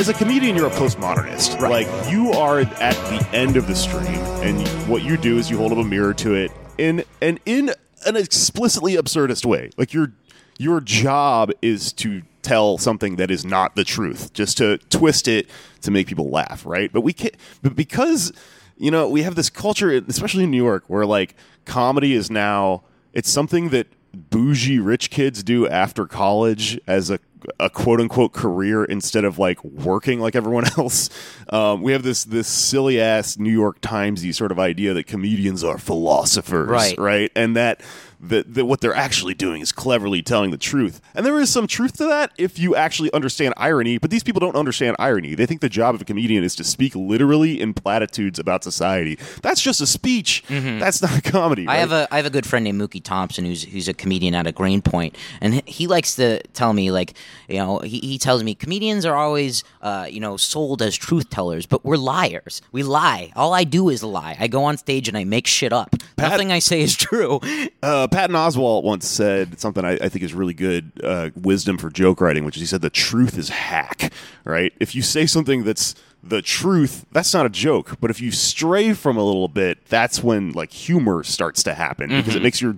as a comedian, you're a postmodernist. Right. Like you are at the end of the stream, and what you do is you hold up a mirror to it in and in an explicitly absurdist way. Like your your job is to tell something that is not the truth, just to twist it to make people laugh, right? But we can't. But because you know we have this culture, especially in New York, where like comedy is now it's something that bougie rich kids do after college as a a quote unquote career instead of like working like everyone else. Um, we have this this silly ass New York Timesy sort of idea that comedians are philosophers, Right. right? And that, that that what they're actually doing is cleverly telling the truth. And there is some truth to that if you actually understand irony. But these people don't understand irony. They think the job of a comedian is to speak literally in platitudes about society. That's just a speech. That's not a comedy. Mm-hmm. I right? have a I have a good friend named Mookie Thompson who's who's a comedian out of Greenpoint, and he likes to tell me like you know he, he tells me comedians are always uh, you know sold as truth tellers, but we're liars. We lie. All I do is lie. I go on stage and I make shit up. Nothing I say is true. Uh, Patton Oswalt once said something I, I think is really good uh, wisdom for joke writing, which is he said the truth is hack. Right? If you say something that's the truth, that's not a joke. But if you stray from a little bit, that's when like humor starts to happen because it makes your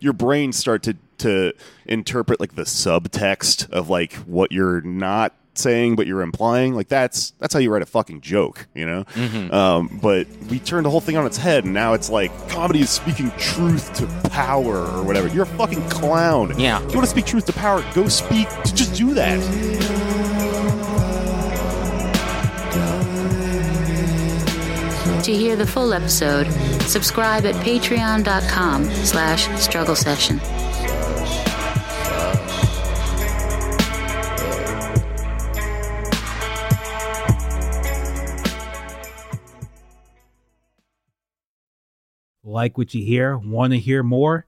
your brain start to to interpret like the subtext of like what you're not saying but you're implying. Like that's that's how you write a fucking joke you know? Um, but we turned the whole thing on its head and now it's like comedy is speaking truth to power or whatever. You're a fucking clown. Yeah. if you want to speak truth to power go speak just do that To hear the full episode, subscribe at patreon.com slash struggle session. Like what you hear? Want to hear more?